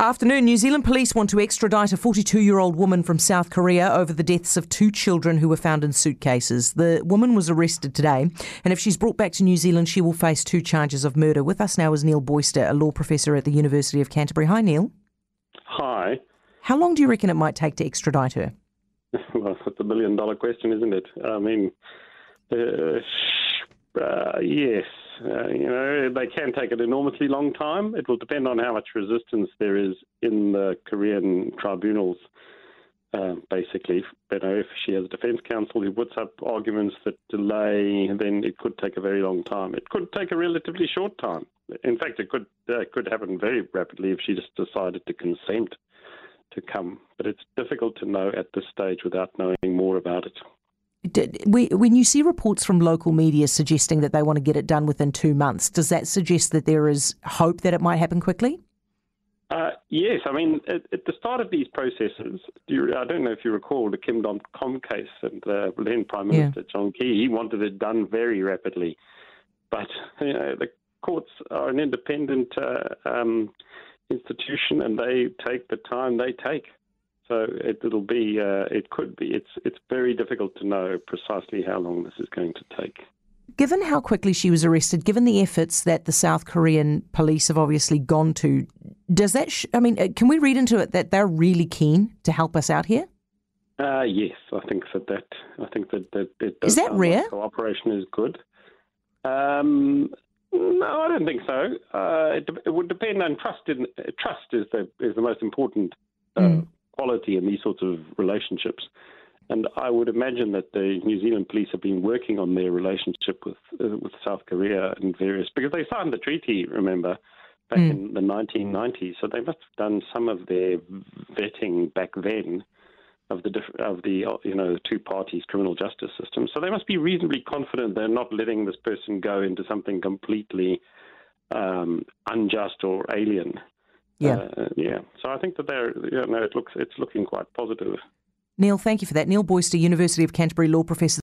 Afternoon. New Zealand police want to extradite a 42 year old woman from South Korea over the deaths of two children who were found in suitcases. The woman was arrested today, and if she's brought back to New Zealand, she will face two charges of murder. With us now is Neil Boister, a law professor at the University of Canterbury. Hi, Neil. Hi. How long do you reckon it might take to extradite her? Well, that's a million dollar question, isn't it? I mean, uh, uh, yes, uh, you know, they can take an enormously long time. It will depend on how much resistance there is in the Korean tribunals. Uh, basically, you know, if she has a defence counsel who puts up arguments that delay, then it could take a very long time. It could take a relatively short time. In fact, it could uh, could happen very rapidly if she just decided to consent to come. But it's difficult to know at this stage without knowing more about it. When you see reports from local media suggesting that they want to get it done within two months, does that suggest that there is hope that it might happen quickly? Uh, yes, I mean, at, at, the start of these processes, you, I don't know if you recall the Kim Dong Com case and the then Prime Minister yeah. John Key, he wanted it done very rapidly. But you know, the courts are an independent uh, um, institution and they take the time they take. So it, will be, uh, it could be. It's it's very difficult to know precisely how long this is going to take. Given how quickly she was arrested, given the efforts that the South Korean police have obviously gone to, does that? Sh- I mean, uh, can we read into it that they're really keen to help us out here? Uh, yes, I think that that I think that that, that is that rare. Like cooperation is good. Um, no, I don't think so. Uh, it, it, would depend on trust. In, trust is the is the most important uh, mm quality in these sorts of relationships. And I would imagine that the New Zealand police have been working on their relationship with uh, with South Korea and various because they signed the treaty. Remember, back mm. in the 1990s, so they must have done some of their vetting back then of the of the you know two parties criminal justice system. So they must be reasonably confident they're not letting this person go into something completely um, unjust or alien. Yeah, uh, yeah. So I think that they're, you know, it looks it's looking quite positive. Neil, thank you for that. Neil Boister, University of Canterbury Law Professor.